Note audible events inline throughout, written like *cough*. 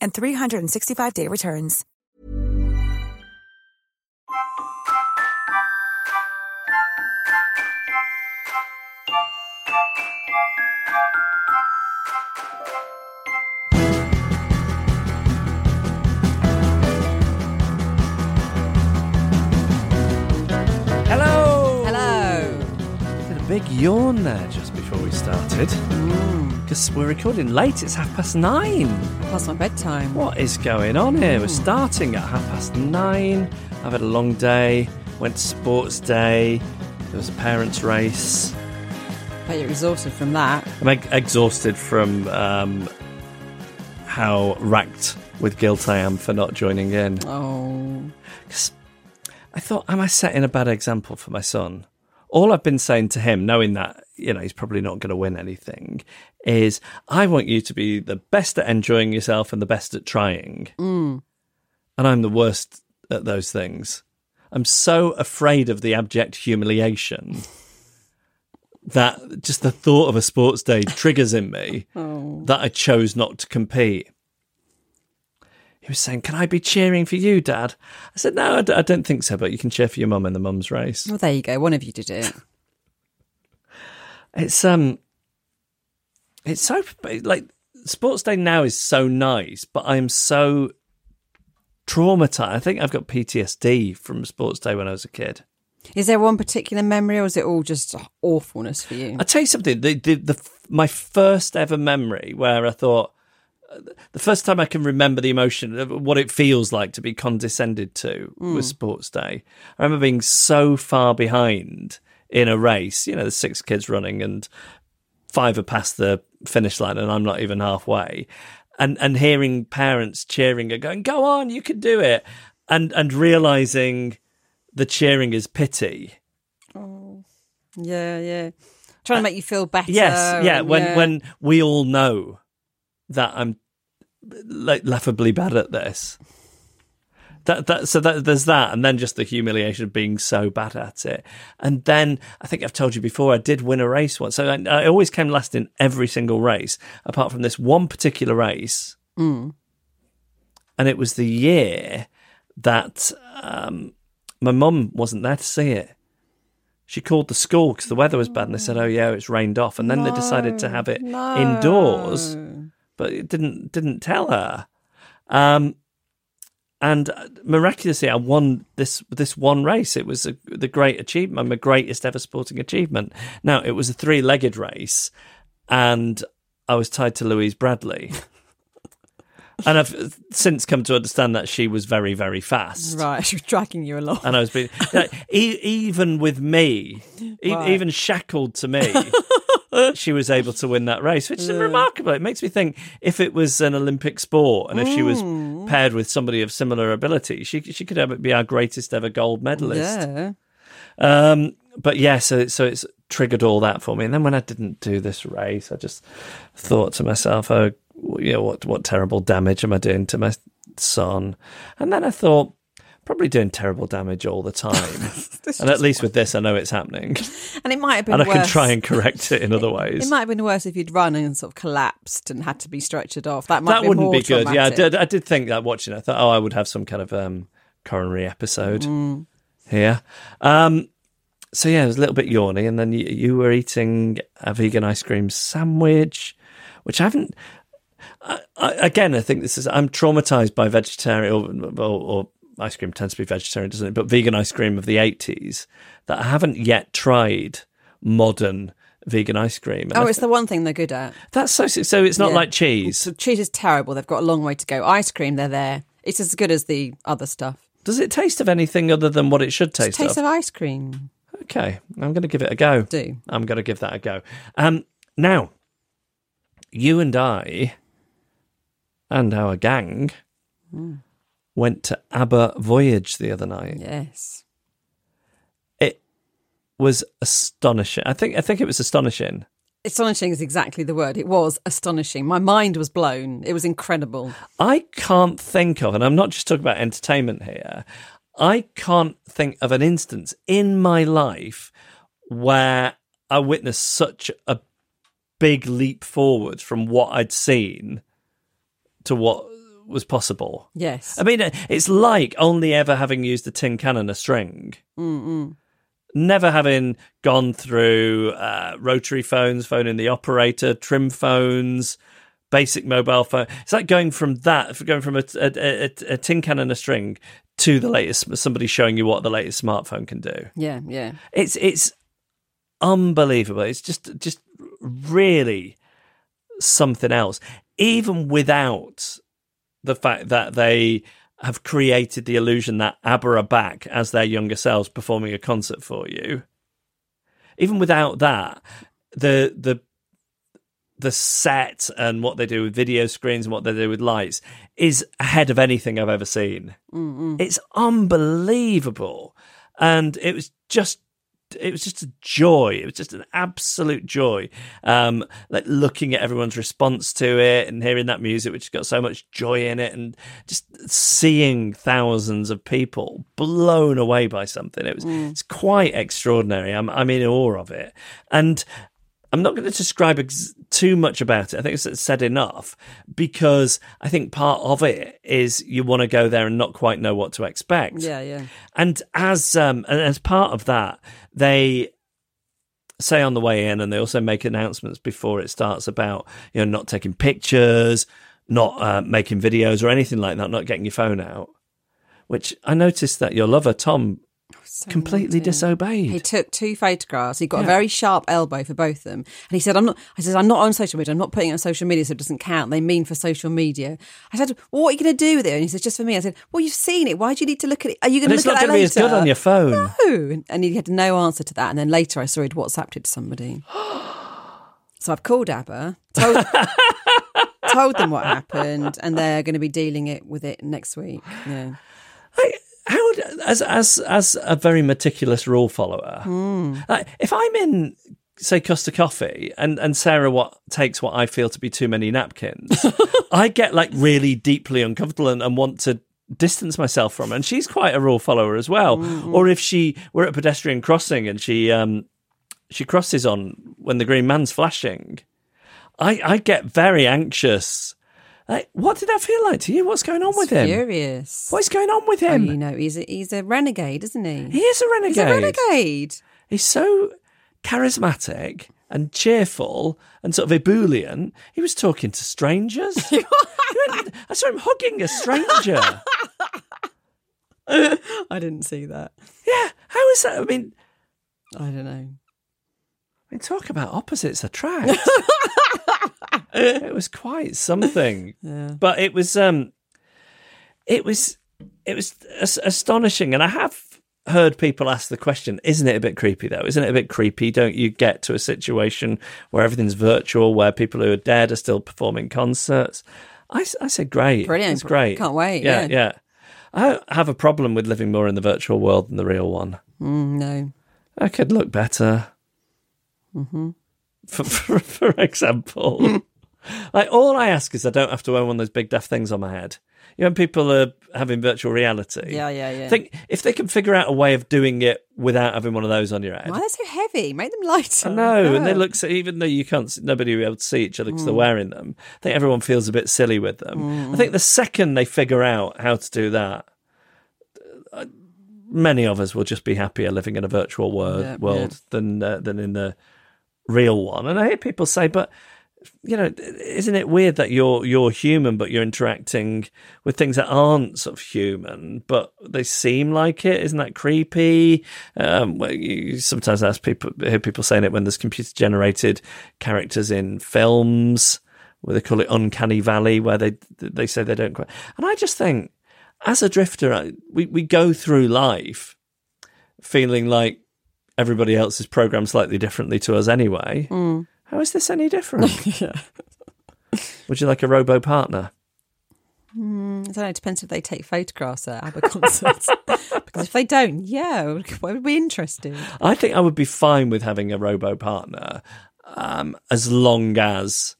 and 365-day returns. Hello. Hello. Did a big yawn there just before we started. Mm. Because we're recording late. It's half past nine. Past my bedtime. What is going on here? We're starting at half past nine. I've had a long day. Went to sports day. There was a parents' race. Bet you're exhausted from that. I'm ex- exhausted from um, how racked with guilt I am for not joining in. Oh. 'Cause I thought, am I setting a bad example for my son? All I've been saying to him, knowing that you know he's probably not going to win anything, is I want you to be the best at enjoying yourself and the best at trying. Mm. And I'm the worst at those things. I'm so afraid of the abject humiliation *laughs* that just the thought of a sports day triggers in me *laughs* oh. that I chose not to compete. He was saying, Can I be cheering for you, Dad? I said, No, I d- I don't think so, but you can cheer for your mum in the mum's race. Well, there you go. One of you did it. It's, um, it's so, like, sports day now is so nice, but I'm so traumatized. I think I've got PTSD from sports day when I was a kid. Is there one particular memory, or is it all just awfulness for you? I'll tell you something. The, the, the, my first ever memory where I thought, the first time I can remember the emotion of what it feels like to be condescended to was sports day. I remember being so far behind in a race. You know, there's six kids running and five are past the finish line, and I'm not even halfway. And and hearing parents cheering and going, "Go on, you can do it," and and realizing the cheering is pity. Oh, yeah, yeah. Trying to uh, make you feel better. Yes, yeah. When yeah. when we all know that I'm like laughably bad at this. That that so that there's that, and then just the humiliation of being so bad at it, and then I think I've told you before I did win a race once, so I, I always came last in every single race, apart from this one particular race, Mm. and it was the year that um, my mum wasn't there to see it. She called the school because the weather was bad, and they said, "Oh yeah, it's rained off." And then they decided to have it indoors, but it didn't didn't tell her. Um, and uh, miraculously, I won this this one race. It was a, the great achievement, my greatest ever sporting achievement. Now it was a three legged race, and I was tied to Louise Bradley. *laughs* and I've since come to understand that she was very very fast Right, *laughs* she was dragging you along. and I was being like, e- even with me, e- *laughs* Right. even shackled to me, *laughs* she was able to win that race, which is remarkable. It makes me think if it was an Olympic sport and if she was Mm. paired with somebody of similar ability, she she could ever be our greatest ever gold medalist. Yeah. Um, but yeah, so so it's triggered all that for me. And then when I didn't do this race, I just thought to myself, oh, you know, what what terrible damage am I doing to my son? And then I thought. Probably doing terrible damage all the *laughs* time, and at least with this, I know it's happening, *laughs* And it might have been and I worse. can try and correct it in *laughs* other ways. It might have been worse if you'd run and sort of collapsed and had to be stretchered off. That might that be wouldn't more be good. Yeah, I did. I did think that watching. it. I thought, oh, I would have some kind of um, coronary episode Mm. here. Um, so yeah, it was a little bit yawny, and then you, you were eating a vegan ice cream sandwich, which I haven't. I, again, I think this is. I'm traumatized by vegetarian or, or, or ice cream tends to be vegetarian, doesn't it? But vegan ice cream of the 80s that I haven't yet tried modern vegan ice cream. And Oh, it's the one thing they're good at. That's so. So it's not Yeah. like cheese. So cheese is terrible. They've got a long way to go. Ice cream, they're there. It's as good as the other stuff. Does it taste of anything other than what it should taste Taste of? of ice cream. Okay, I'm going to give it a go. Do. I'm going to give that a go. Um, now, you and I and our gang Hmm. Went to ABBA Voyage the other night. Yes. It was astonishing. I think. I think it was astonishing. Astonishing is exactly the word. It was astonishing. My mind was blown. It was incredible. I can't think of, and I'm not just talking about entertainment here. I can't think of an instance in my life where I witnessed such a big leap forward from what I'd seen to what was possible. Yes. I mean, it's like only ever having used a tin can and a string. Never having gone through uh, rotary phones, phone in the operator, trim phones, basic mobile phone. It's like going from that, going from a, a, a, a tin can and a string to the latest, somebody showing you what the latest smartphone can do. yeah, yeah. It's it's unbelievable. It's just just really something else. Even without the fact that they have created the illusion that ABBA are back as their younger selves performing a concert for you. Even without that, the the the set and what they do with video screens and what they do with lights is ahead of anything I've ever seen. Mm-hmm. It's unbelievable, and it was just it was just a joy. It was just an absolute joy. Um, like looking at everyone's response to it and hearing that music, which has got so much joy in it, and just seeing thousands of people blown away by something. It was it's quite extraordinary. I'm I'm in awe of it, and I'm not going to describe ex- too much about it. I think it's said enough because I think part of it is you want to go there and not quite know what to expect. Yeah, yeah. And as um, and as part of that, they say on the way in, and they also make announcements before it starts about you know not taking pictures, not uh, making videos or anything like that, not getting your phone out. Which I noticed that your lover Tom Oh, so completely disobeyed. He took two photographs. He got Yeah. a very sharp elbow for both of them. And he said, I'm not, I said, I'm not on social media. I'm not putting it on social media, so it doesn't count. They mean for social media. I said, well, what are you going to do with it? And he said, just for me. I said, well, you've seen it. Why do you need to look at it? Are you going to it's look not at going that to be later? as good on your phone. No. And- he had no answer to that. And then later I saw he'd WhatsApped it to somebody. *gasps* so I've called ABBA, told, *laughs* told them what happened, and they're going to be dealing it with it next week. Yeah. Like, how d- as as as a very meticulous rule follower, like, if I'm in say Costa Coffee and and Sarah what takes what I feel to be too many napkins, *laughs* I get like really deeply uncomfortable and, and want to distance myself from her. And she's quite a rule follower as well. Or if she we're at a pedestrian crossing and she um she crosses on when the green man's flashing, I I get very anxious. Like, what did that feel like to you? What's going on with him? Furious. What's going on with Oh, him? you know, he's a, he's a renegade, isn't he? He is a renegade. He's a renegade. He's so charismatic and cheerful and sort of ebullient. He was talking to strangers. *laughs* I saw him hugging a stranger. *laughs* I didn't see that. Yeah, how is that? I mean, I don't know. I mean, talk about opposites attract. *laughs* *laughs* it was quite something, *laughs* but it was um, it was it was as- astonishing, and I have heard people ask the question: Isn't it a bit creepy though? Isn't it a bit creepy? Don't you get to a situation where everything's virtual, where people who are dead are still performing concerts? I, I said, great, Brilliant. it's great, Can't wait, Yeah, yeah. yeah. I have a problem with living more in the virtual world than the real one. Mm, no. I could look better. Mm-hmm. For, *laughs* for, for example, like all I ask is I don't have to wear one of those big deaf things on my head. You know, when people are having virtual reality. Yeah, yeah, yeah. Think if they can figure out a way of doing it without having one of those on your head. Why are they so heavy? Make them lighter. I know, and they Oh. look so. Even though you can't, see- nobody will be able to see each other because they're wearing them. I think everyone feels a bit silly with them. I think the second they figure out how to do that, uh, many of us will just be happier living in a virtual world, Yeah, world than uh, than in the real one. And I hear people say, "But you know, isn't it weird that you're you're human, but you're interacting with things that aren't sort of human, but they seem like it? Isn't that creepy? Um, well, you sometimes ask people, hear people saying it when there's computer generated characters in films, where they call it uncanny valley, where they they say they don't quite. And I just think, as a drifter, I- we we go through life feeling like everybody else is programmed slightly differently to us anyway. How is this any different? *laughs* Would you like a robo partner? I don't know. It depends if they take photographs at ABBA *laughs* concerts. because if they don't, yeah, *laughs* why would we be interested? I think I would be fine with having a robo partner um, as long as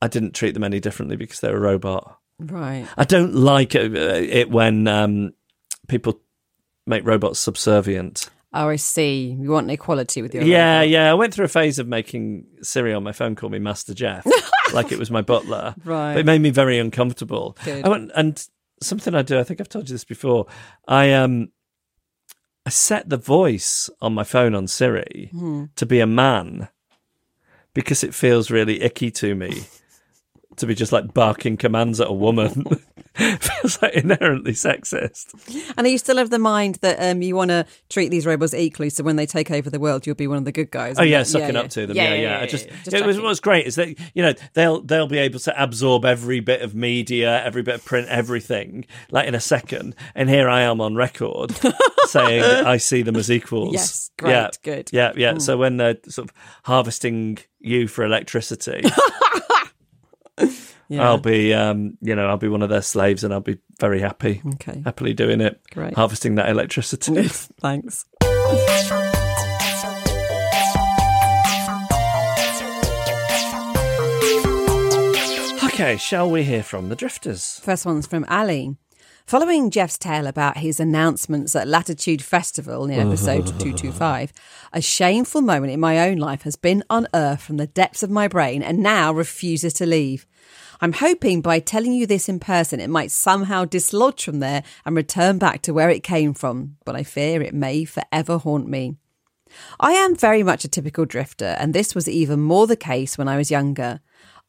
I didn't treat them any differently because they're a robot. Right. I don't like it, it when um, people make robots subservient. Oh, I see. You want equality with your Yeah, yeah. I went through a phase of making Siri on my phone call me Master Geoff, *laughs* like it was my butler. *laughs* Right. But it made me very uncomfortable. Good. I went, and something I do, I think I've told you this before. I um, I set the voice on my phone on Siri Hmm. to be a man because it feels really icky to me *laughs* to be just like barking commands at a woman. *laughs* feels like inherently sexist. And you still have the mind that um, you want to treat these robots equally, so when they take over the world, you'll be one of the good guys. Oh yeah, that- sucking up to them. Yeah, yeah. I just, Just it was what's great is that you know they'll they'll be able to absorb every bit of media, every bit of print, everything like in a second. And here I am on record *laughs* saying I see them as equals. Yes, great, yeah, good. Yeah, yeah. So when they're sort of harvesting you for electricity. *laughs* Yeah. I'll be, um, you know, I'll be one of their slaves, and I'll be very happy, Okay. happily doing it, Great. harvesting that electricity. *laughs* Thanks. okay, shall we hear from the drifters? First one's from Ali. Following Geoff's tale about his announcements at Latitude Festival in episode *laughs* 225, a shameful moment in my own life has been unearthed from the depths of my brain and now refuses to leave. I'm hoping by telling you this in person, it might somehow dislodge from there and return back to where it came from, but I fear it may forever haunt me. I am very much a typical drifter, and this was even more the case when I was younger.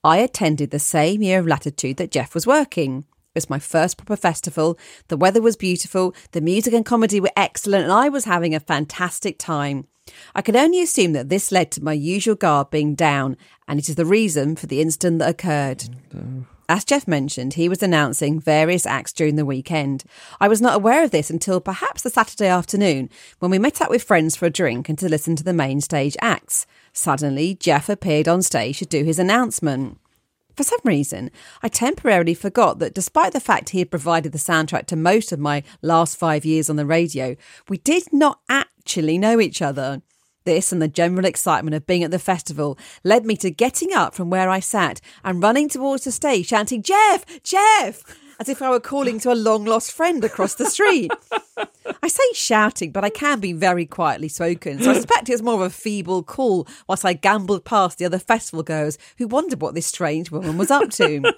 I attended the same year of latitude that Geoff was working. It was my first proper festival. The weather was beautiful, the music and comedy were excellent, and I was having a fantastic time. I can only assume that this led to my usual guard being down, and it is the reason for the incident that occurred. As Geoff mentioned, he was announcing various acts during the weekend. I was not aware of this until perhaps the Saturday afternoon when we met up with friends for a drink and to listen to the main stage acts. Suddenly, Geoff appeared on stage to do his announcement. For some reason, I temporarily forgot that despite the fact he had provided the soundtrack to most of my last five years on the radio, we did not actually know each other. This and the general excitement of being at the festival led me to getting up from where I sat and running towards the stage, shouting, Geoff, Geoff, as if I were calling to a long lost friend across the street. I say shouting, but I can be very quietly spoken, so I suspect it was more of a feeble call whilst I gambled past the other festival goers who wondered what this strange woman was up to.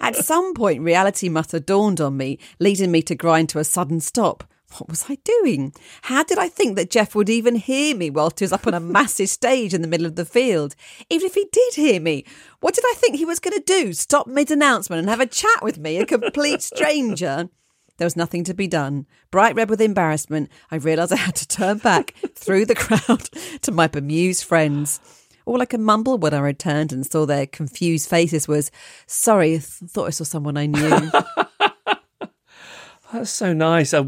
At some point, reality must have dawned on me, leading me to grind to a sudden stop. What was I doing? How did I think that Geoff would even hear me whilst he was up on a *laughs* massive stage in the middle of the field? Even if he did hear me, what did I think he was going to do? Stop mid announcement and have a chat with me, a complete stranger? There was nothing to be done. Bright red with embarrassment, I realised I had to turn back through the crowd *laughs* to my bemused friends. All I could mumble when I returned and saw their confused faces was, Sorry, I th- thought I saw someone I knew. *laughs* That's so nice. I,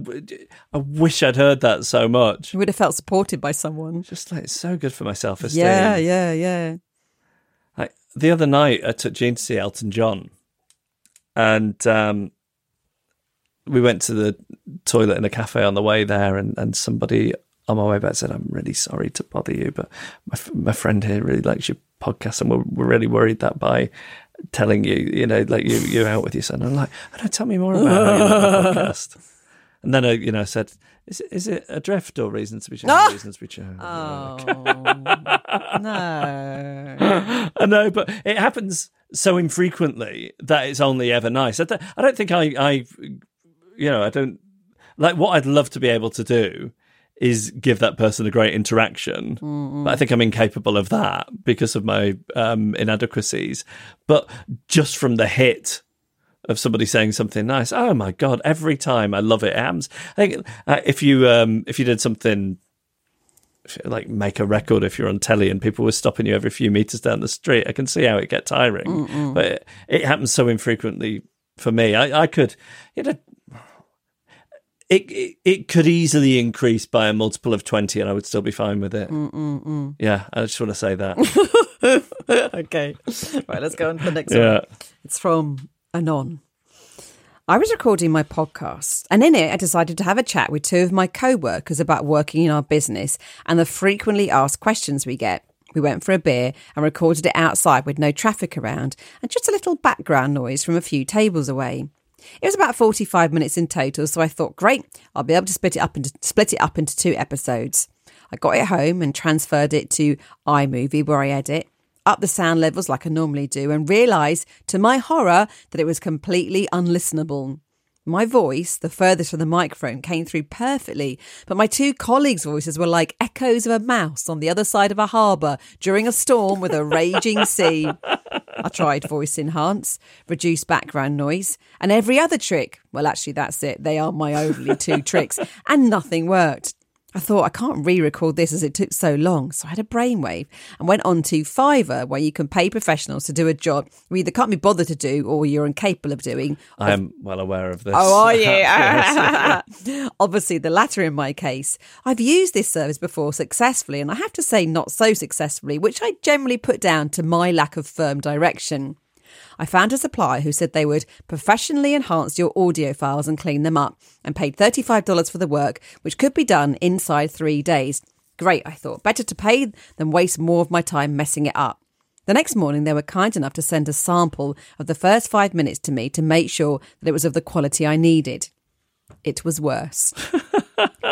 I wish I'd heard that so much. I would have felt supported by someone. Just like it's so good for my self esteem. Yeah, yeah, yeah. Like, the other night, I took Jean to see Elton John, and um, we went to the toilet in a cafe on the way there, and, and somebody on my way back said, "I'm really sorry to bother you, but my f- my friend here really likes your podcast, and we're, we're really worried that by." Telling you, you know, like you, you're out with your son. I'm like, oh, no, tell me more about how you the *laughs* podcast. And then I, you know, I said, is it, is it a drift or reasons to be shown? Ah! Reasons to be shown. Oh, *laughs* no. *laughs* I know, but it happens so infrequently that it's only ever nice. I don't, I don't think I, I, you know, I don't like what I'd love to be able to do is give that person a great interaction. But I think I'm incapable of that because of my um, inadequacies. But just from the hit of somebody saying something nice, oh my god! Every time I love it. It happens. I think uh, if you um, if you did something like make a record if you're on telly and people were stopping you every few meters down the street. I can see how it get tiring, but it, it happens so infrequently for me. I, I could, you know, it, it it could easily increase by a multiple of twenty, and I would still be fine with it. Mm, mm, mm. Yeah, I just want to say that. *laughs* okay. Right, let's go on to the next one. yeah, It's from Anon. I was recording my podcast, and in it, I decided to have a chat with two of my co workers about working in our business and the frequently asked questions we get. We went for a beer and recorded it outside with no traffic around and just a little background noise from a few tables away. It was about 45 minutes in total, so I thought, great, I'll be able to split it up into split it up into two episodes. I got it home and transferred it to iMovie where I edit, up the sound levels like I normally do, and realised to my horror that it was completely unlistenable. My voice, the furthest from the microphone, came through perfectly, but my two colleagues' voices were like echoes of a mouse on the other side of a harbour during a storm with a raging sea. I tried voice enhance, reduce background noise, and every other trick. Well, actually, that's it. They are my only two tricks, and nothing worked. I thought I can't re-record this as it took so long, so I had a brainwave and went on to Fiverr, where you can pay professionals to do a job you either can't be bothered to do or you're incapable of doing. I am well aware of this. Oh, are *laughs* you? *laughs* Obviously, the latter in my case. I've used this service before successfully, and I have to say, not so successfully, which I generally put down to my lack of firm direction. I found a supplier who said they would professionally enhance your audio files and clean them up, and paid $35 for the work, which could be done inside three days. Great, I thought. Better to pay than waste more of my time messing it up. The next morning, they were kind enough to send a sample of the first five minutes to me to make sure that it was of the quality I needed. It was worse. *laughs*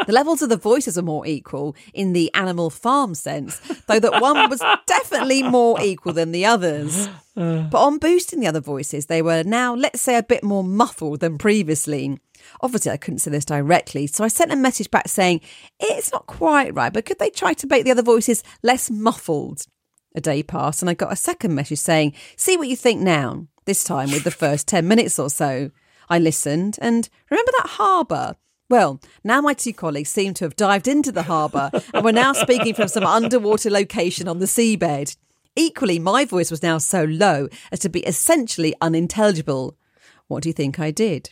the levels of the voices are more equal in the animal farm sense, though that one was definitely more equal than the others. But on boosting the other voices, they were now, let's say, a bit more muffled than previously. Obviously, I couldn't say this directly, so I sent a message back saying, It's not quite right, but could they try to make the other voices less muffled? A day passed, and I got a second message saying, See what you think now, this time with the first 10 minutes or so. I listened, and remember that harbour? Well, now my two colleagues seem to have dived into the harbour and were now speaking from some underwater location on the seabed. Equally, my voice was now so low as to be essentially unintelligible. What do you think I did?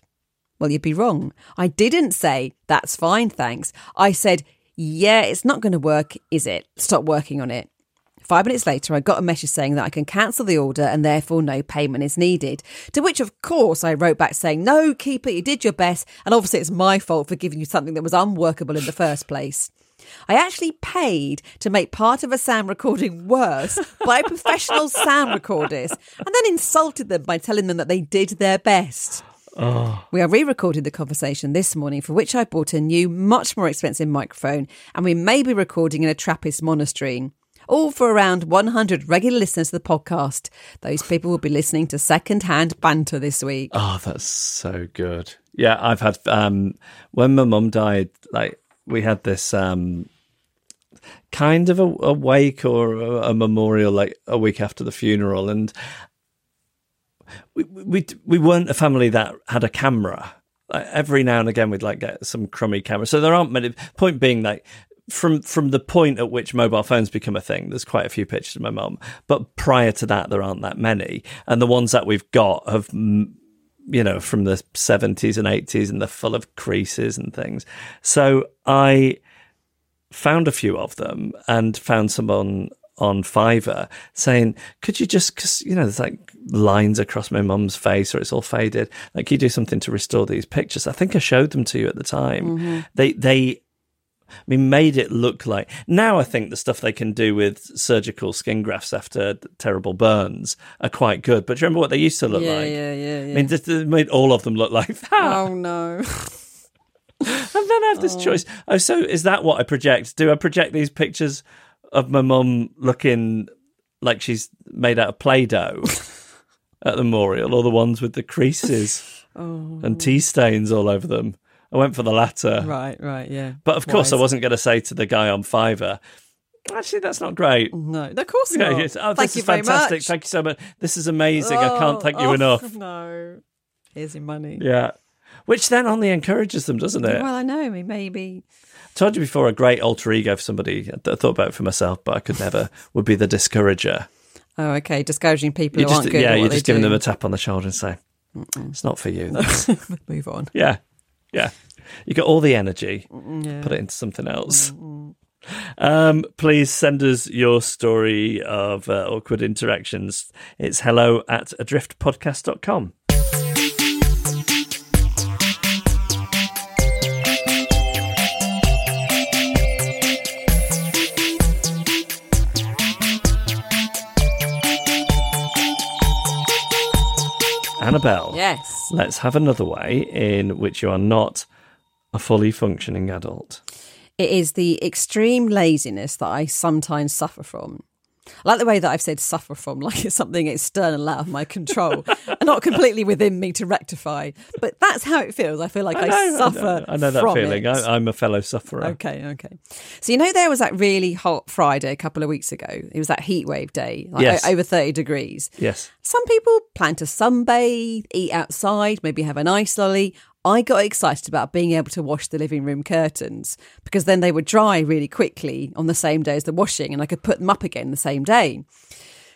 Well, you'd be wrong. I didn't say, that's fine, thanks. I said, yeah, it's not going to work, is it? Stop working on it. Five minutes later, I got a message saying that I can cancel the order and therefore no payment is needed. To which, of course, I wrote back saying, No, keep it, you did your best, and obviously it's my fault for giving you something that was unworkable in the first place. I actually paid to make part of a sound recording worse by a professional sound recorders and then insulted them by telling them that they did their best. Ah. We are re recording the conversation this morning, for which I bought a new, much more expensive microphone, and we may be recording in a Trappist monastery. All for around 100 regular listeners to the podcast. Those people will be listening to second hand banter this week. Oh, that's so good. Yeah, I've had um when my mum died, like we had this um kind of a, a wake or a, a memorial like a week after the funeral and we we we weren't a family that had a camera. Like, every now and again we'd like get some crummy camera. So there aren't many point being like from from the point at which mobile phones become a thing, there's quite a few pictures of my mum. But prior to that, there aren't that many, and the ones that we've got have, you know, from the 70s and 80s, and they're full of creases and things. So I found a few of them and found someone on Fiverr saying, "Could you just, because you know, there's like lines across my mum's face, or it's all faded. Like, you do something to restore these pictures." I think I showed them to you at the time. Mm-hmm. They they I mean, made it look like now. I think the stuff they can do with surgical skin grafts after terrible burns are quite good. But do you remember what they used to look yeah, like? yeah, yeah, yeah. I mean, just, made all of them look like *laughs* that. oh no. And then I have this oh. choice. Oh, so is that what I project? Do I project these pictures of my mum looking like she's made out of Play Doh *laughs* at the memorial, or the ones with the creases Oh. and tea stains all over them? I went for the latter. Right, right, yeah. But of course, I wasn't going to say to the guy on Fiverr, actually, that's not great. No, of course Yeah, not. yes. Oh, Thank this you is fantastic. Thank you so much. This is amazing. I can't thank you oh, oh, enough. No, here's your money. Yeah. Which then only encourages them, doesn't it? Well, I know. I mean, maybe. told you before, a great alter ego for somebody. I thought about it for myself, but I could never. would be the discourager. Oh, okay. Discouraging people You who just, aren't good yeah, you're just giving do. them a tap on the shoulder and say, "It's not for you." *laughs* Move on. yeah, yeah. You got all the energy. Yeah. Put it into something else. Um, please send us your story of uh, awkward interactions. It's hello at adriftpodcast.com. Annabel. Yes. Let's have another way in which you are not a fully functioning adult. It is the extreme laziness that I sometimes suffer from. I like the way that I've said suffer from, *laughs* like it's something external out of my control and not completely within me to rectify. But that's how it feels. I feel like I, know, suffer. know, I know that feeling. it. I, I'm a fellow sufferer. Okay, okay. So you know there was that really hot Friday a couple of weeks ago. It was that heat wave day, like Yes. over thirty degrees. Yes. Some people plan to sunbathe, eat outside, maybe have an ice lolly. I got excited about being able to wash the living room curtains because then they would dry really quickly on the same day as the washing and I could put them up again the same day.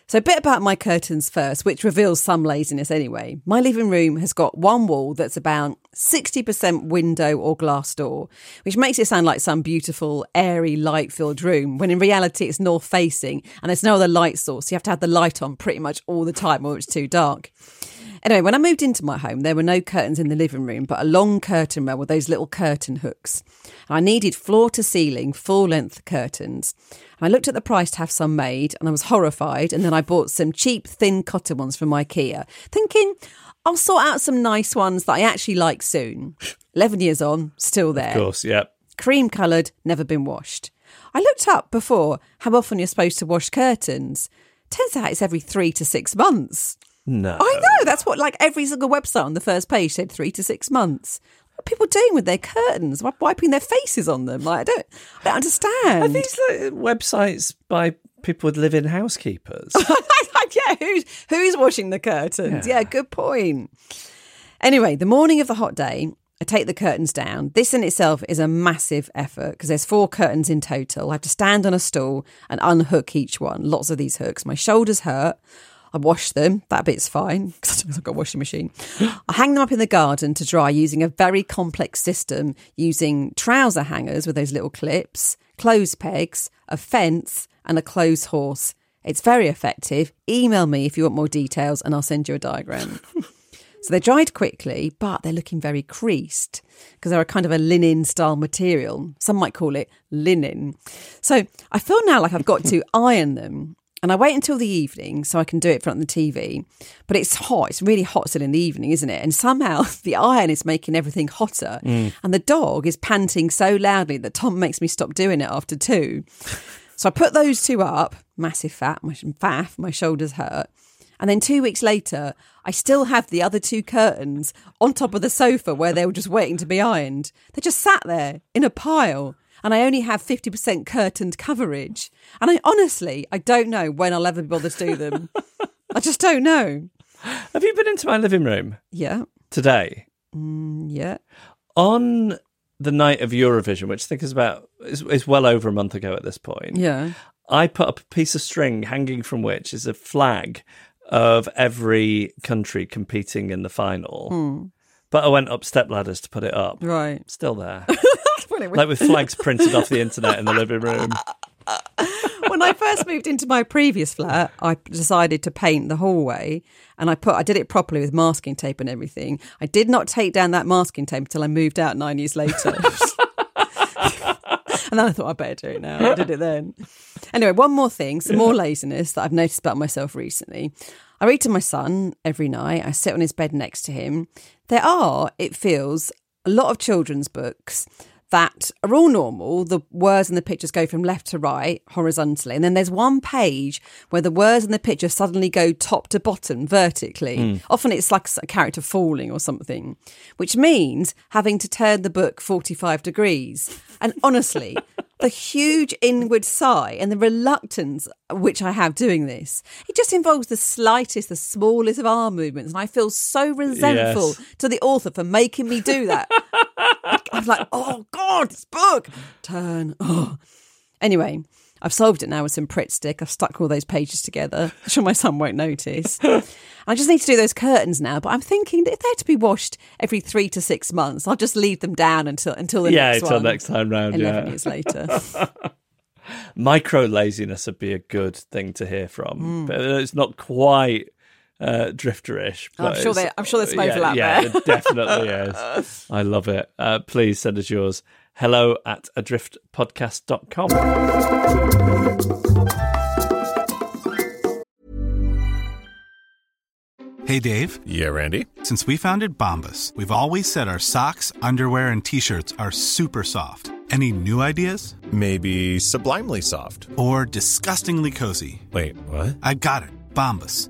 So, a bit about my curtains first, which reveals some laziness anyway. My living room has got one wall that's about 60% window or glass door, which makes it sound like some beautiful, airy, light filled room, when in reality it's north facing and there's no other light source. You have to have the light on pretty much all the time or it's too dark. Anyway, when I moved into my home, there were no curtains in the living room, but a long curtain rail with those little curtain hooks. And I needed floor to ceiling, full length curtains. And I looked at the price to have some made and I was horrified. And then I bought some cheap, thin cotton ones from IKEA, thinking I'll sort out some nice ones that I actually like soon. 11 years on, still there Of course, yeah. cream coloured, never been washed. I looked up before how often you're supposed to wash curtains. Turns out it's every three to six months. No. I know, that's what like every single website on the first page said three to six months. What are people doing with their curtains? Wiping their faces on them? Like I don't I don't understand. Are these like websites by people with live-in housekeepers? *laughs* yeah, who's who's washing the curtains? Yeah. good point. Anyway, the morning of the hot day, I take the curtains down. This in itself is a massive effort because there's four curtains in total. I have to stand on a stool and unhook each one. Lots of these hooks. My shoulders hurt. I wash them. That bit's fine because I've got a washing machine. I hang them up in the garden to dry using a very complex system using trouser hangers with those little clips, clothes pegs, a fence, and a clothes horse. It's very effective. Email me if you want more details and I'll send you a diagram. *laughs* So they dried quickly, but they're looking very creased because they're a kind of a linen style material. Some might call it linen. So I feel now like I've got to *laughs* iron them. And I wait until the evening so I can do it in front of the TV. But it's hot. It's really hot still in the evening, isn't it? And somehow *laughs* the iron is making everything hotter. Mm. And the dog is panting so loudly that Tom makes me stop doing it after two. So I put those two up, massive fat, my faff, my shoulders hurt. And then two weeks later, I still have the other two curtains on top of the sofa where they were just waiting to be ironed. They just sat there in a pile. And I only have 50% curtained coverage. And I honestly, I don't know when I'll ever be bothered to do them. *laughs* I just don't know. Have you been into my living room Yeah. today? Mm, yeah. On the night of Eurovision, which I think is about is, is well over a month ago at this point. Yeah. I put up a piece of string hanging from which is a flag of every country competing in the final. Hmm. But I went up step ladders to put it up. Right. Still there. *laughs* It- like with flags printed off the internet in the living room. *laughs* when I first moved into my previous flat, I decided to paint the hallway and I put I did it properly with masking tape and everything. I did not take down that masking tape until I moved out 9 years later. *laughs* and then I thought I'd better do it now. I did it then. Anyway, one more thing, some more laziness that I've noticed about myself recently. I read to my son every night. I sit on his bed next to him. There are, it feels, a lot of children's books that are all normal. The words and the pictures go from left to right horizontally. And then there's one page where the words and the picture suddenly go top to bottom vertically. Hmm. Often it's like a character falling or something, which means having to turn the book 45 degrees. And honestly, *laughs* the huge inward sigh and the reluctance which I have doing this, it just involves the slightest, the smallest of arm movements. And I feel so resentful Yes. to the author for making me do that. *laughs* I'm like, oh God, this book. Turn. Oh. Anyway, I've solved it now with some Pritt stick. I've stuck all those pages together. *laughs* I'm sure my son won't notice. *laughs* I just need to do those curtains now. But I'm thinking if they're to be washed every three to six months, I'll just leave them down until until the next time. yeah, next until one. next time round. Eleven Yeah, years later. *laughs* micro laziness would be a good thing to hear from, Hmm. but it's not quite uh, drifterish. I'm sure I'm sure there's some yeah, overlap yeah, there. definitely is. I love it. Uh, please send us yours. Hello at adriftpodcast.com. Hey Dave, Yeah, Randy. since we founded Bombas, we've always said our socks, underwear, and t shirts are super soft. Any new ideas? Maybe sublimely soft. Or disgustingly cozy? Wait, what? I got it. Bombas.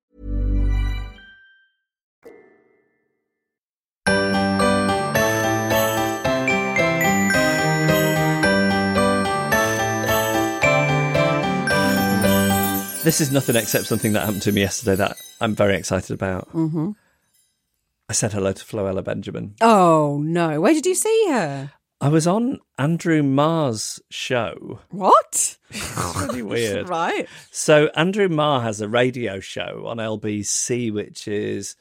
This is nothing except something that happened to me yesterday that I'm very excited about. Mm-hmm. I said hello to Floella Benjamin. oh no! Where did you see her? I was on Andrew Marr's show. What? *laughs* It's really weird. *laughs* right. So Andrew Marr has a radio show on LBC, which is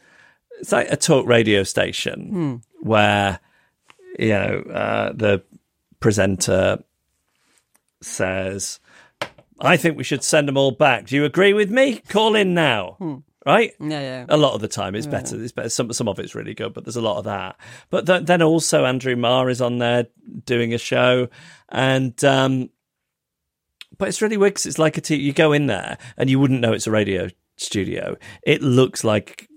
it's like a talk radio station where you know uh, the presenter says, "I think we should send them all back. Do you agree with me? Call in now." Right? Yeah, yeah. A lot of the time, it's better. It's better. Some some of it's really good, but there's a lot of that. But th- then also Andrew Marr is on there doing a show, and um, but it's really weird 'cause it's like a t- you go in there and you wouldn't know it's a radio studio. It looks like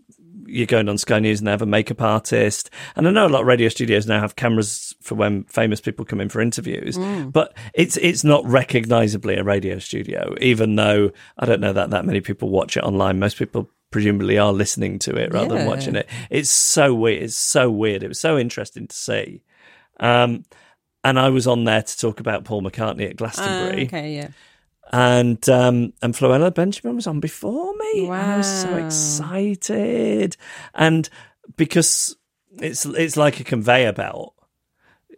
you're going on Sky News and they have a makeup artist. And I know a lot of radio studios now have cameras for when famous people come in for interviews, but it's it's not recognizably a radio studio, even though I don't know that that many people watch it online. Most people presumably are listening to it rather than watching it. It's so weird. It's so weird. It was so interesting to see. Um, and I was on there to talk about Paul McCartney at Uh, Glastonbury okay, yeah. and um, and Floella Benjamin was on before me. Wow. I was so excited, and because it's it's like a conveyor belt.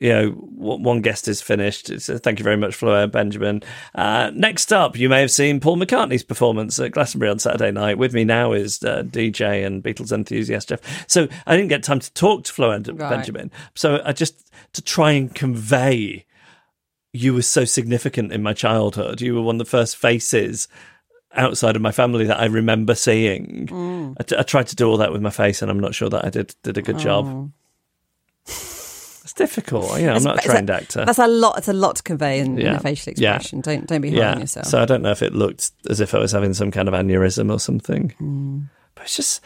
You know, one guest is finished. It's, uh, thank you very much, Floella Benjamin. Uh, next up, you may have seen Paul McCartney's performance at Glastonbury on Saturday night. With me now is uh, DJ and Beatles enthusiast Geoff. So I didn't get time to talk to Floella Right. Benjamin. So I just to try and convey you were so significant in my childhood. You were one of the first faces outside of my family that I remember seeing. I, t- I tried to do all that with my face, and I'm not sure that I did did a good job. Difficult. Know, I'm not a trained actor. That's a lot. It's a lot to convey in, in a facial Yeah. expression. Don't don't be hard on yourself. So I don't know if it looked as if I was having some kind of aneurysm or something. Hmm. But it's just.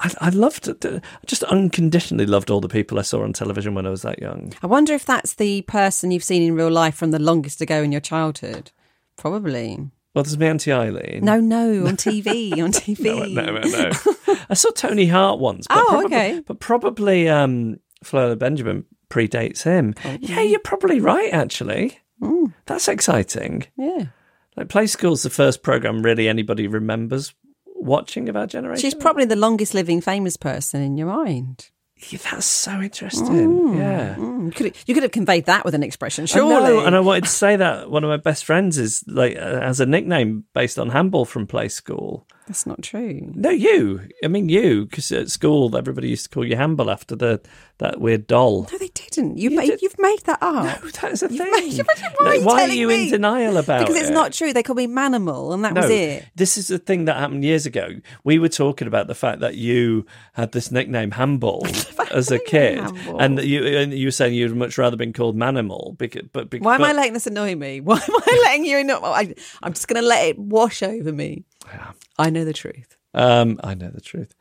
I, I loved. I just unconditionally loved all the people I saw on television when I was that young. I wonder if that's the person you've seen in real life from the longest ago in your childhood. Probably. Well, there's me Auntie Eileen. No, no, on *laughs* TV, on TV. no, no, no. I saw Tony Hart once. But Oh, probably, okay. But probably um, Floella Benjamin predates him. Yeah, you're probably right, actually. Mm. That's exciting. Yeah. Like Play School's the first program really anybody remembers watching of our generation. She's probably the longest living famous person in your mind. Yeah, that's so interesting. Yeah. Mm, you, could, you could have conveyed that with an expression, I know, and I wanted to say that one of my best friends is like uh, has a nickname based on Hamble from Play School. That's not true. No, you. I mean you, because at school everybody used to call you Hamble after the that weird doll. No, they didn't. You You made, did- you've made that up. No, that is a thing. made- *laughs* why No, are you why are you in denial about it? because it's it? not true. They called me Manimal, and that no, was it. this is the thing that happened years ago. We were talking about the fact that you had this nickname Hamble *laughs* as a kid, Hamble. and you and you were saying you'd much rather been called Manimal. Because, but because, Why am I letting this annoy me? *laughs* Why am I letting you know? I, I'm just going to let it wash over me. I know the truth. Um, I know the truth.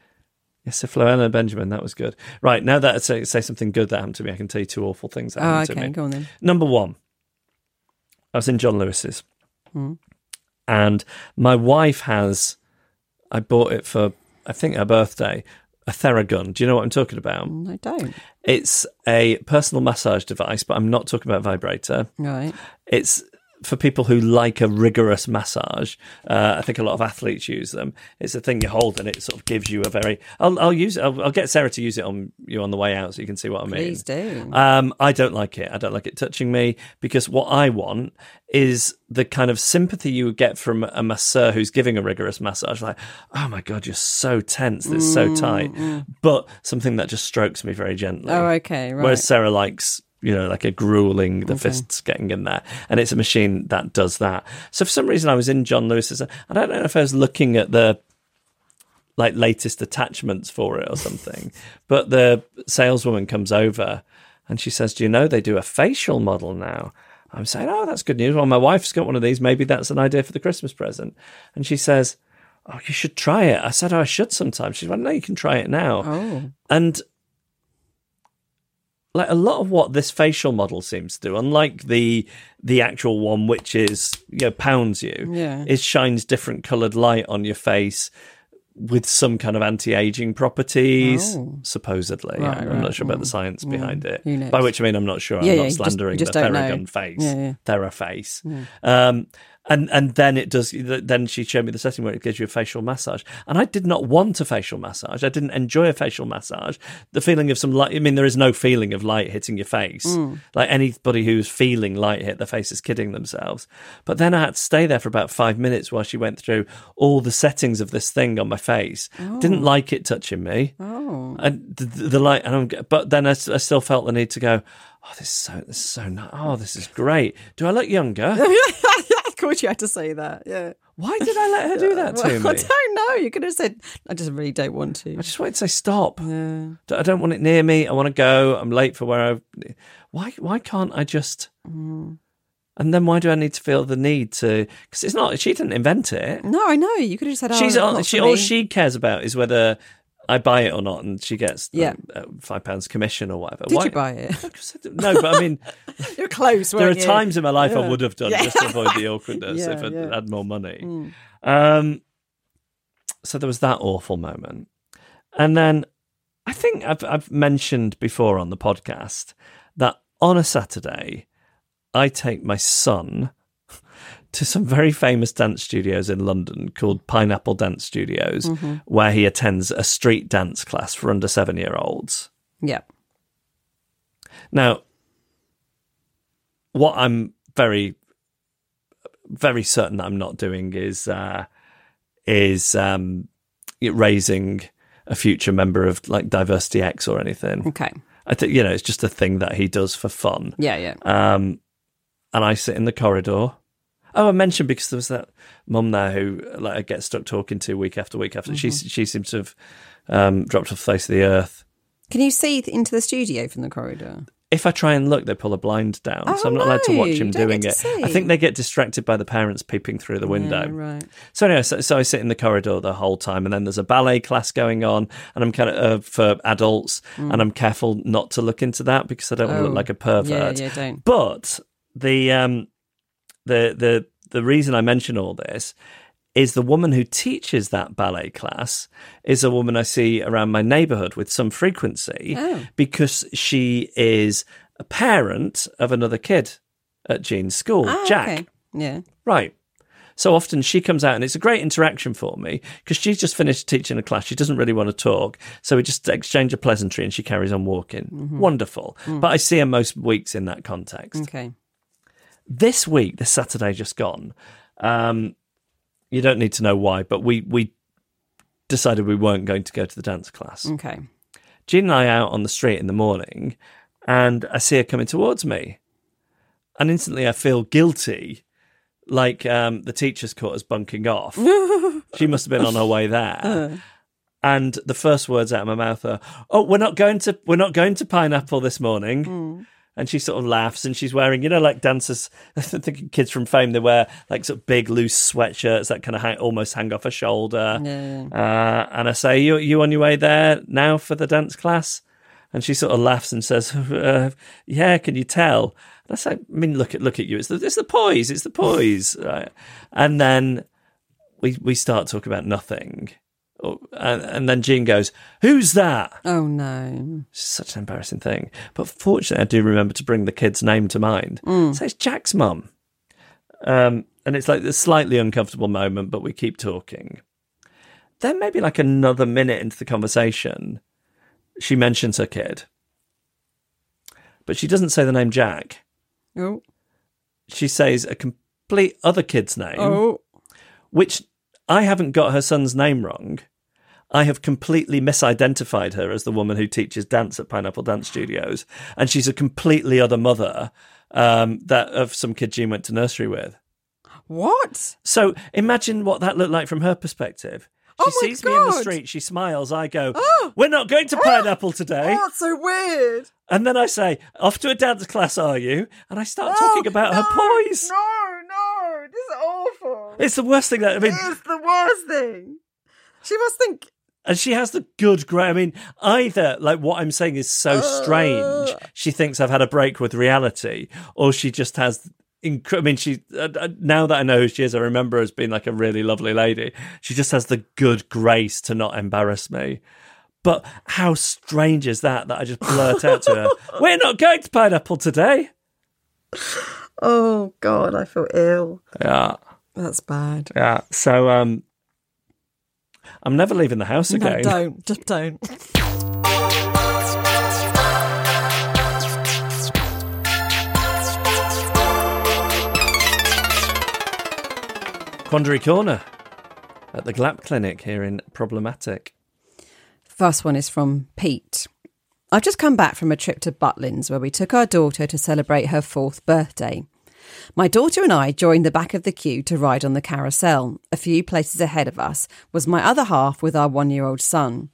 Yes, so Floella Benjamin, that was good. Right now, that say, say something good that happened to me. I can tell you two awful things that Oh, happened to okay. me. Go on then. Number one, I was in John Lewis's, Hmm. and my wife has. I bought it for I think her birthday. A Theragun. Do you know what I'm talking about? Mm, I don't. It's a personal massage device, but I'm not talking about vibrator. Right. It's for people who like a rigorous massage. Uh, I think a lot of athletes use them. It's a thing you hold and it sort of gives you a very. I'll, I'll use. I'll, I'll get Sarah to use it on you on the way out so you can see what I mean. Please do. Um, I don't like it. I don't like it touching me because what I want is the kind of sympathy you would get from a masseur who's giving a rigorous massage. Like, oh my god, you're so tense. It's so tight. But something that just strokes me very gently. Oh, okay, right. Whereas Sarah likes. You know, like a grueling, the fists getting in there, and it's a machine that does that. So for some reason, I was in John Lewis's. I don't know if I was looking at the like latest attachments for it or something. *laughs* but the saleswoman comes over and she says, Do you know they do a facial model now? I'm saying, Oh, that's good news. Well, my wife's got one of these. Maybe that's an idea for the Christmas present. And she says, Oh, you should try it. I said, Oh, I should sometime. She went, No, you can try it now. Oh. And like a lot of what this facial model seems to do, unlike the the actual one, which is you know pounds you, Yeah. it shines different coloured light on your face with some kind of anti-aging properties, Oh. supposedly. Right, I'm right, not sure about mm, the science mm, behind it. By which I mean I'm not sure. Yeah, I'm not just- slandering you just the know. Theragun face, Yeah, yeah. TheraFace. Um, and and then it does. Then she showed me the setting where it gives you a facial massage, and I did not want a facial massage. I didn't enjoy a facial massage. The feeling of some light. I mean, there is no feeling of light hitting your face. Mm. Like anybody who's feeling light hit their face is kidding themselves. But then I had to stay there for about five minutes while she went through all the settings of this thing on my face. Didn't like it touching me. Oh. And the, the, light, and I'm, but then I still felt the need to go. Oh, this is so this is so nice. Oh, this is great. Do I look younger? *laughs* course, you had to say that. Yeah. Why did I let her do that to Well, *laughs* I don't know. You could have said, "I just really don't want to." I just wanted to say stop. Yeah. I don't want it near me. I want to go. I'm late for where I. Why? Why can't I just? Mm. And then why do I need to feel the need to? Because it's not. She didn't invent it. No, I know. You could have said, "Oh, She's not all, she all me. she cares about is whether I buy it or not, and she gets Yeah. um, uh, five pounds commission or whatever. Did Why- you buy it? *laughs* No, but I mean, *laughs* You're close. there are you? times in my life I would have done Yeah. just to avoid the *laughs* awkwardness Yeah, if I yeah. Mm. had more money. Um, so there was that awful moment, and then I think I've I've mentioned before on the podcast that on a Saturday I take my son to some very famous dance studios in London called Pineapple Dance Studios, Mm-hmm. where he attends a street dance class for under seven year olds. Yeah. Now, what I'm very, very certain that I'm not doing is uh, is um, raising a future member of like Diversity X or anything. Okay. I think you know it's just a thing that he does for fun. Yeah. Yeah. Um, and I sit in the corridor. Oh, I mentioned because there was that mum there who like I get stuck talking to week after week after. She she seems to have um, dropped off the face of the earth. Can you see th- into the studio from the corridor? if I try and look, they pull a blind down, Oh, so I'm not allowed to watch him doing it. to I think they get distracted by the parents peeping through the window. Yeah, right. So anyway, so, so I sit in the corridor the whole time, and then there's a ballet class going on, and I'm kind of uh, for adults, and I'm careful not to look into that because I don't want to Mm. Oh, look like a pervert. Yeah, yeah, don't. But the um, the the the reason I mention all this is the woman who teaches that ballet class is a woman I see around my neighbourhood with some frequency Oh. because she is a parent of another kid at Jean's school, Ah, Jack. okay. Yeah. Right. So often she comes out and it's a great interaction for me because she's just finished teaching a class. She doesn't really want to talk. So we just exchange a pleasantry and she carries on walking. Mm-hmm. Wonderful. Mm. But I see her most weeks in that context Okay. This week, this Saturday just gone, um, you don't need to know why, but we we decided we weren't going to go to the dance class. Okay. Jean and I are out on the street in the morning, and I see her coming towards me, and instantly I feel guilty, like um, the teacher's caught us bunking off. *laughs* she must have been on her way there. And the first words out of my mouth are, "Oh, we're not going to we're not going to Pineapple this morning." And she sort of laughs, and she's wearing, you know, like dancers. *laughs* I think kids from Fame they wear like sort of big loose sweatshirts that kind of hang, almost hang off her shoulder. Uh, and I say, "You you on your way there now for the dance class?" And she sort of laughs and says, *laughs* uh, "Yeah, can you tell?" And I say, "I mean, look at look at you. It's the it's the poise. It's the poise." Right? And then we we start talking about nothing. Oh, And, and then Jean goes, "Who's that?" Oh no. It's such an embarrassing thing. But fortunately, I do remember to bring the kid's name to mind. So it's Jack's mum. Um, and it's like this slightly uncomfortable moment, but we keep talking. Then, maybe like another minute into the conversation, she mentions her kid. But she doesn't say the name Jack. Oh. She says a complete other kid's name, Oh. which I haven't got her son's name wrong. I have completely misidentified her as the woman who teaches dance at Pineapple Dance Studios, and she's a completely other mother um, that of some kid Jean went to nursery with. What? So imagine what that looked like from her perspective. She Oh sees me in the street, she smiles, I go, We're not going to Pineapple today. Oh, that's so weird. And then I say, Off to a dance class, are you? And I start talking about her poise. No, no, this is awful. It's the worst thing that, I mean, It's the worst thing. She must think. And she has the good grey. I mean, either like what I'm saying is so strange, she thinks I've had a break with reality, or she just has. I mean, she uh, uh, now that I know who she is, I remember her as being like a really lovely lady. She just has the good grace to not embarrass me. But how strange is that that I just blurt out to her, *laughs* "We're not going to Pineapple today." Oh God, I feel ill. Yeah, That's bad. yeah. So, um, I'm never leaving the house No, again. don't. Just don't. Quandary Corner at the GLAP Clinic here in Problematic. First one is from Pete. I've just come back from a trip to Butlins where we took our daughter to celebrate her fourth birthday. My daughter and I joined the back of the queue to ride on the carousel. A few places ahead of us was my other half with our one year old son.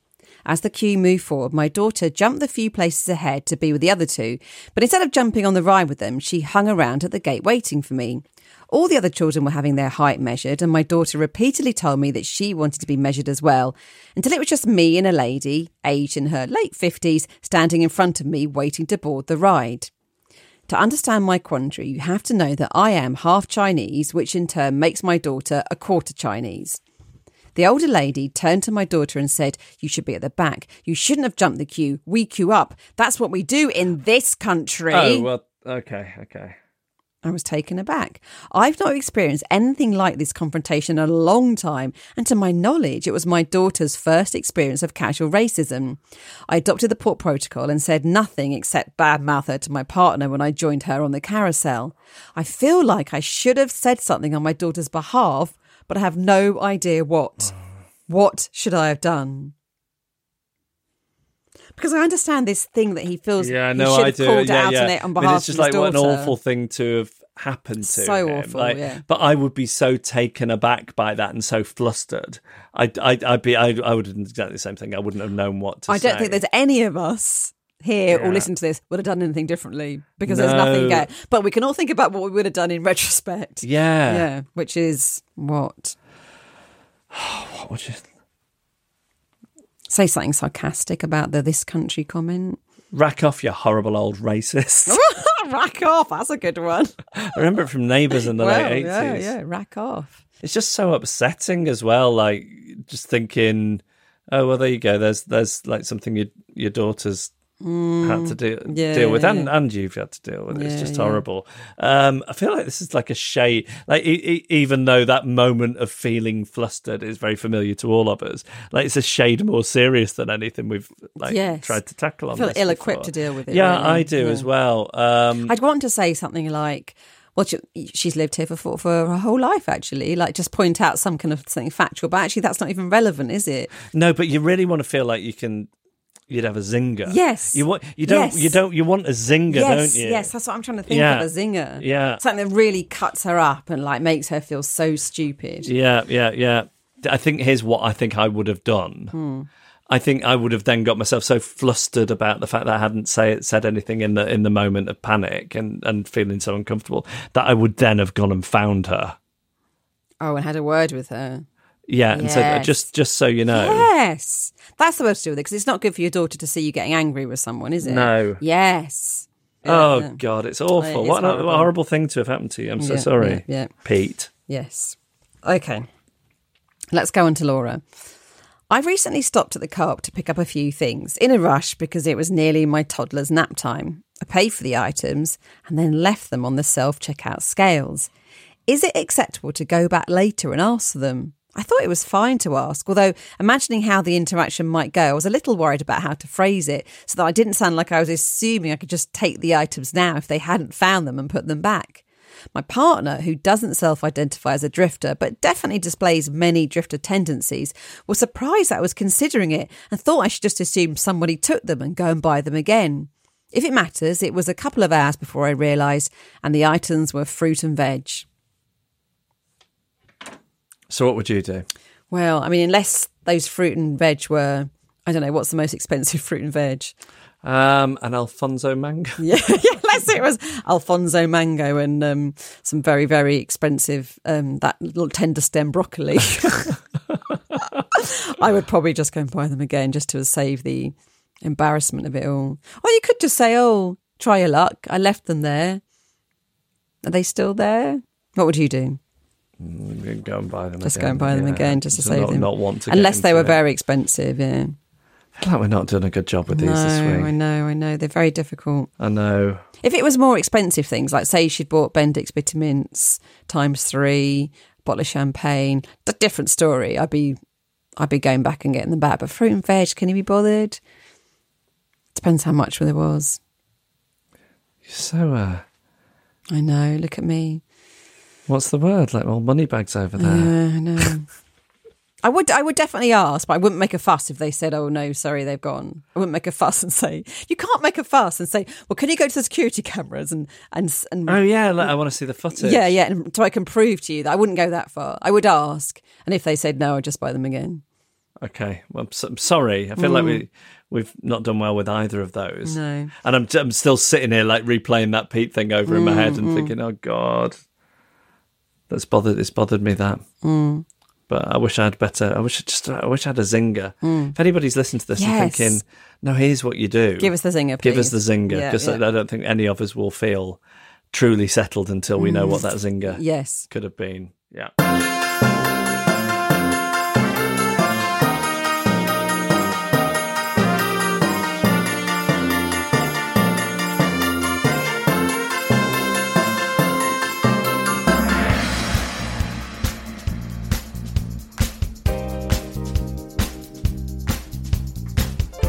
As the queue moved forward, my daughter jumped the few places ahead to be with the other two, but instead of jumping on the ride with them, she hung around at the gate waiting for me. All the other children were having their height measured, and my daughter repeatedly told me that she wanted to be measured as well, until it was just me and a lady, aged in her late 50s, standing in front of me waiting to board the ride. To understand my quandary, you have to know that I am half Chinese, which in turn makes my daughter a quarter Chinese. The older lady turned to my daughter and said, You should be at the back. You shouldn't have jumped the queue. We queue up. That's what we do in this country. Oh, well, okay, okay. I was taken aback. I've not experienced anything like this confrontation in a long time, and to my knowledge, it was my daughter's first experience of casual racism. I adopted the port protocol and said nothing except bad mouth her to my partner when I joined her on the carousel. I feel like I should have said something on my daughter's behalf, but I have no idea what. What should I have done? Because I understand this thing that he feels Yeah, he no, should I have do. called yeah, out yeah. on it on I mean, behalf it's just of like what an awful thing to have happened to So him. awful, Like, yeah. But I would be so taken aback by that and so flustered. I'd, I'd, I'd be, I, I would have done exactly the same thing. I wouldn't have known what to say. I say. don't think there's any of us here or Yeah. listen to this would have done anything differently because there's nothing No. there. But we can all think about what we would have done in retrospect. Yeah. Yeah, which is what? *sighs* What would you Say something sarcastic about the this country comment. rack off, you horrible old racist? *laughs* rack off. That's a good one. I remember it from Neighbours in the well, late yeah, eighties. yeah, rack off. It's just so upsetting as well. Like just thinking, oh well, there you go. There's there's like something your your daughter's had to Mm, yeah, deal with, and and you've had to deal with. it's just yeah. horrible. Um, I feel like this is like a shade. Like e- e- even though that moment of feeling flustered is very familiar to all of us, like it's a shade more serious than anything we've like Yes. tried to tackle on. I feel ill-equipped before. to deal with it, Yeah, really. I do as well. Um, I'd want to say something like, well, she, she's lived here for, for for her whole life, actually. Like, just point out some kind of something factual, but actually, that's not even relevant, is it? No, but you really want to feel like you can. You'd have a zinger. Yes. You want. You don't. Yes. You don't. You want a zinger, yes, don't you? yes, that's what I'm trying to think Yeah. of. A zinger, Yeah. something that really cuts her up and like makes her feel so stupid. Yeah, yeah, yeah. I think here's what I think I would have done. Hmm. I think I would have then got myself so flustered about the fact that I hadn't say said anything in the in the moment of panic and and feeling so uncomfortable that I would then have gone and found her. Oh, and had a word with her. Yeah, and said uh, Yes. just just so you know. Yes, that's the way to do with it because it's not good for your daughter to see you getting angry with someone, is it? No. Yes. Oh Yeah. God, it's awful. It what, a, horrible. thing to have happened to you. I'm so Yeah, sorry, yeah, yeah. Pete. Yes. Okay. Let's go on to Laura. I recently stopped at the co op to pick up a few things in a rush because it was nearly my toddler's nap time. I paid for the items and then left them on the self checkout scales. Is it acceptable to go back later and ask for them? I thought it was fine to ask, although imagining how the interaction might go, I was a little worried about how to phrase it so that I didn't sound like I was assuming I could just take the items now if they hadn't found them and put them back. My partner, who doesn't self identify as a drifter but definitely displays many drifter tendencies, was surprised that I was considering it and thought I should just assume somebody took them and go and buy them again. If it matters, it was a couple of hours before I realised, and the items were fruit and veg. So what would you do? Well, I mean, unless those fruit and veg were, I don't know, what's the most expensive *laughs* fruit and veg? Um, an Alphonso mango. *laughs* Yeah, yeah unless it was Alphonso mango and um, some very, very expensive, um, that little tender stem broccoli. *laughs* I would probably just go and buy them again just to save the embarrassment of it all. Or you could just say, oh, try your luck. I left them there. Are they still there? What would you do? Go and buy them. Just again. go and buy them yeah. again just to save not, them. Not want to, Unless they were it. very expensive, yeah. I feel like we're not doing a good job with these no, this week. I know, I know. They're very difficult. I know. If it was more expensive things, like say she'd bought Bendicks Bittermints times three, bottle of champagne, a different story. I'd be, I'd be going back and getting them back. But fruit and veg, can you be bothered? Depends how much there was. You're so. Uh, I know. Look at me. What's the word? Like all money bags over there. Yeah, I know. *laughs* I would, I would definitely ask, but I wouldn't make a fuss if they said, "Oh no, sorry, they've gone." I wouldn't make a fuss and say, "You can't make a fuss and say, well, can you go to the security cameras and and and Oh yeah, like, I want to see the footage. Yeah, yeah. And so I can prove to you that I wouldn't go that far. I would ask, and if they said no, I'd just buy them again. Okay. Well, I'm, so, I'm sorry. I feel like we we've not done well with either of those. Mm. No. And I'm I'm still sitting here like replaying that Pete thing over in my head Mm, and thinking, oh god, that's bothered. It's bothered me that. Mm. But I wish I had better. I wish I just. I wish I had a zinger. If anybody's listening to this Mm. Yes. and thinking, no, here's what you do. Give us the zinger, Give us the zinger Yeah, because yeah. I don't think any of us will feel truly settled until we know what that zinger Yes. could have been. Yeah.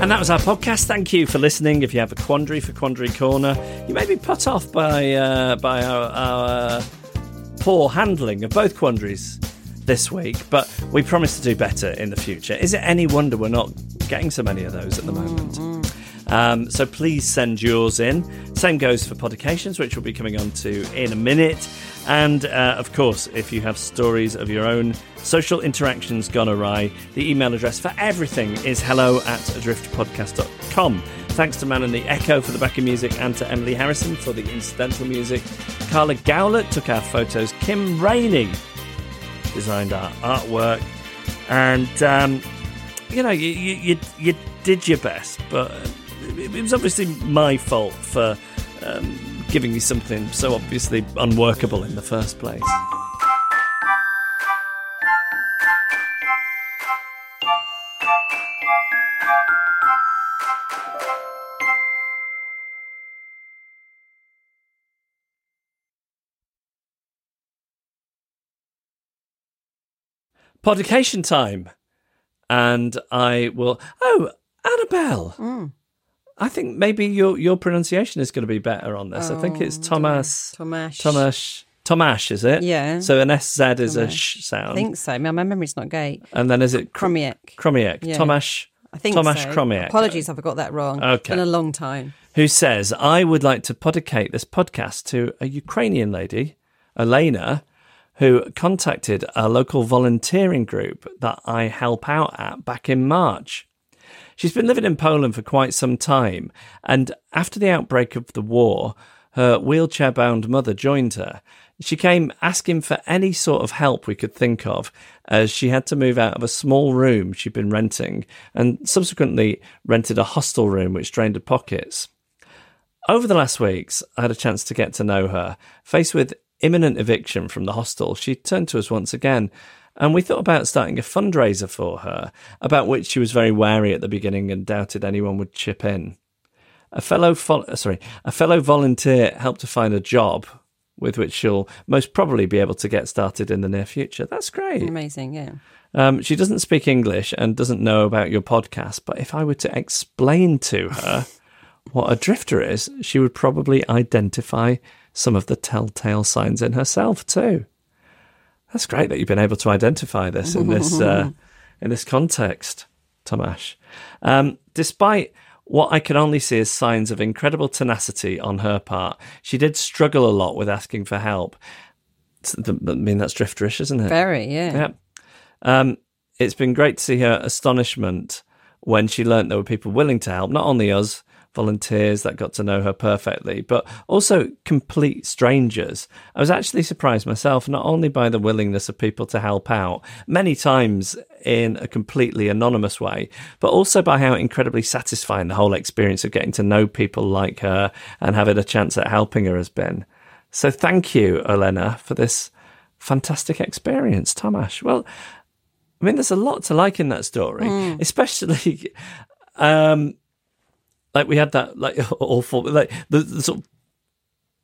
And that was our podcast. Thank you for listening. If you have a quandary for Quandary Corner, you may be put off by uh, by our, our poor handling of both quandaries this week, but we promise to do better in the future. Is it any wonder we're not getting so many of those at the moment? Um, so please send yours in. Same goes for Podications, which we'll be coming on to in a minute. And uh, of course, if you have stories of your own social interactions gone awry, the email address for everything is hello at adriftpodcast.com. Thanks to Man and the Echo for the backing music and to Emily Harrison for the incidental music. Carla Gowlett took our photos. Kim Rainey designed our artwork. And, um, you know, you, you, you, you did your best, but it, was obviously my fault for um, giving you something so obviously unworkable in the first place. Podication time. And I will. Oh, Annabel. I think maybe your your pronunciation is going to be better on this. I think it's oh, Thomas. Tomash. Tomash. Tomash, is it? Yeah. So an SZ is a sh sound. I think so. My, my memory's not great. And then is it Chromiak. Chromiak? Yeah. Tomash. I think Tomasz so. Apologies if I got that wrong. Okay. It's been a long time. Who says, I would like to podicate this podcast to a Ukrainian lady, Elena, who contacted a local volunteering group that I help out at back in March. She's been living in Poland for quite some time, and after the outbreak of the war, her wheelchair bound mother joined her. She came asking for any sort of help we could think of, as she had to move out of a small room she'd been renting, and subsequently rented a hostel room which drained her pockets. Over the last weeks, I had a chance to get to know her. Faced with imminent eviction from the hostel, she turned to us once again, and we thought about starting a fundraiser for her, about which she was very wary at the beginning and doubted anyone would chip in. A fellow, fol- uh, sorry, a fellow volunteer helped her find a job, with which she'll most probably be able to get started in the near future. That's great. Amazing, yeah. Um, she doesn't speak English and doesn't know about your podcast, but if I were to explain to her *laughs* what a drifter is, she would probably identify some of the telltale signs in herself too. That's great that you've been able to identify this in this uh, *laughs* in this context, Tomasz. Um, despite what I can only see as signs of incredible tenacity on her part, she did struggle a lot with asking for help. It's- I mean, that's drifterish, isn't it? Very, yeah. Yeah. Um, it's been great to see her astonishment when she learnt there were people willing to help, not only us volunteers that got to know her perfectly, but also complete strangers. I was actually surprised myself, not only by the willingness of people to help out, many times in a completely anonymous way, but also by how incredibly satisfying the whole experience of getting to know people like her and having a chance at helping her has been. So thank you, Elena, for this fantastic experience, Tomasz. Well, I mean, there's a lot to like in that story, especially um, like we had that like *laughs* awful, like the, the sort of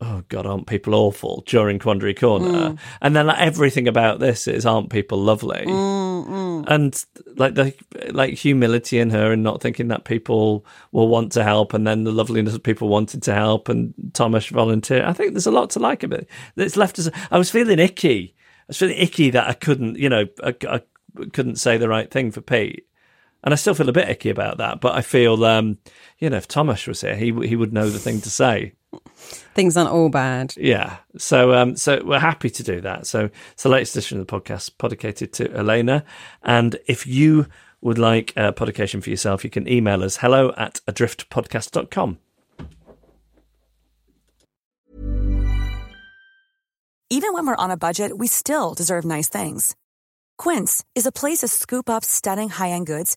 oh god, aren't people awful during Quandary Corner, mm. and then like everything about this is aren't people lovely, mm, mm. and like the like humility in her and not thinking that people will want to help, and then the loveliness of people wanting to help, and Thomas volunteer. I think there's a lot to like about it. It's left us. I was feeling icky. I was feeling icky that I couldn't, you know, I, I couldn't say the right thing for Pete. And I still feel a bit icky about that, but I feel, um, you know, if Thomas was here, he he would know the thing to say. Things aren't all bad. Yeah. So um so we're happy to do that. So it's the latest edition of the podcast, podicated to Elena. And if you would like a podication for yourself, you can email us hello at adriftpodcast.com. Even when we're on a budget, we still deserve nice things. Quince is a place to scoop up stunning high-end goods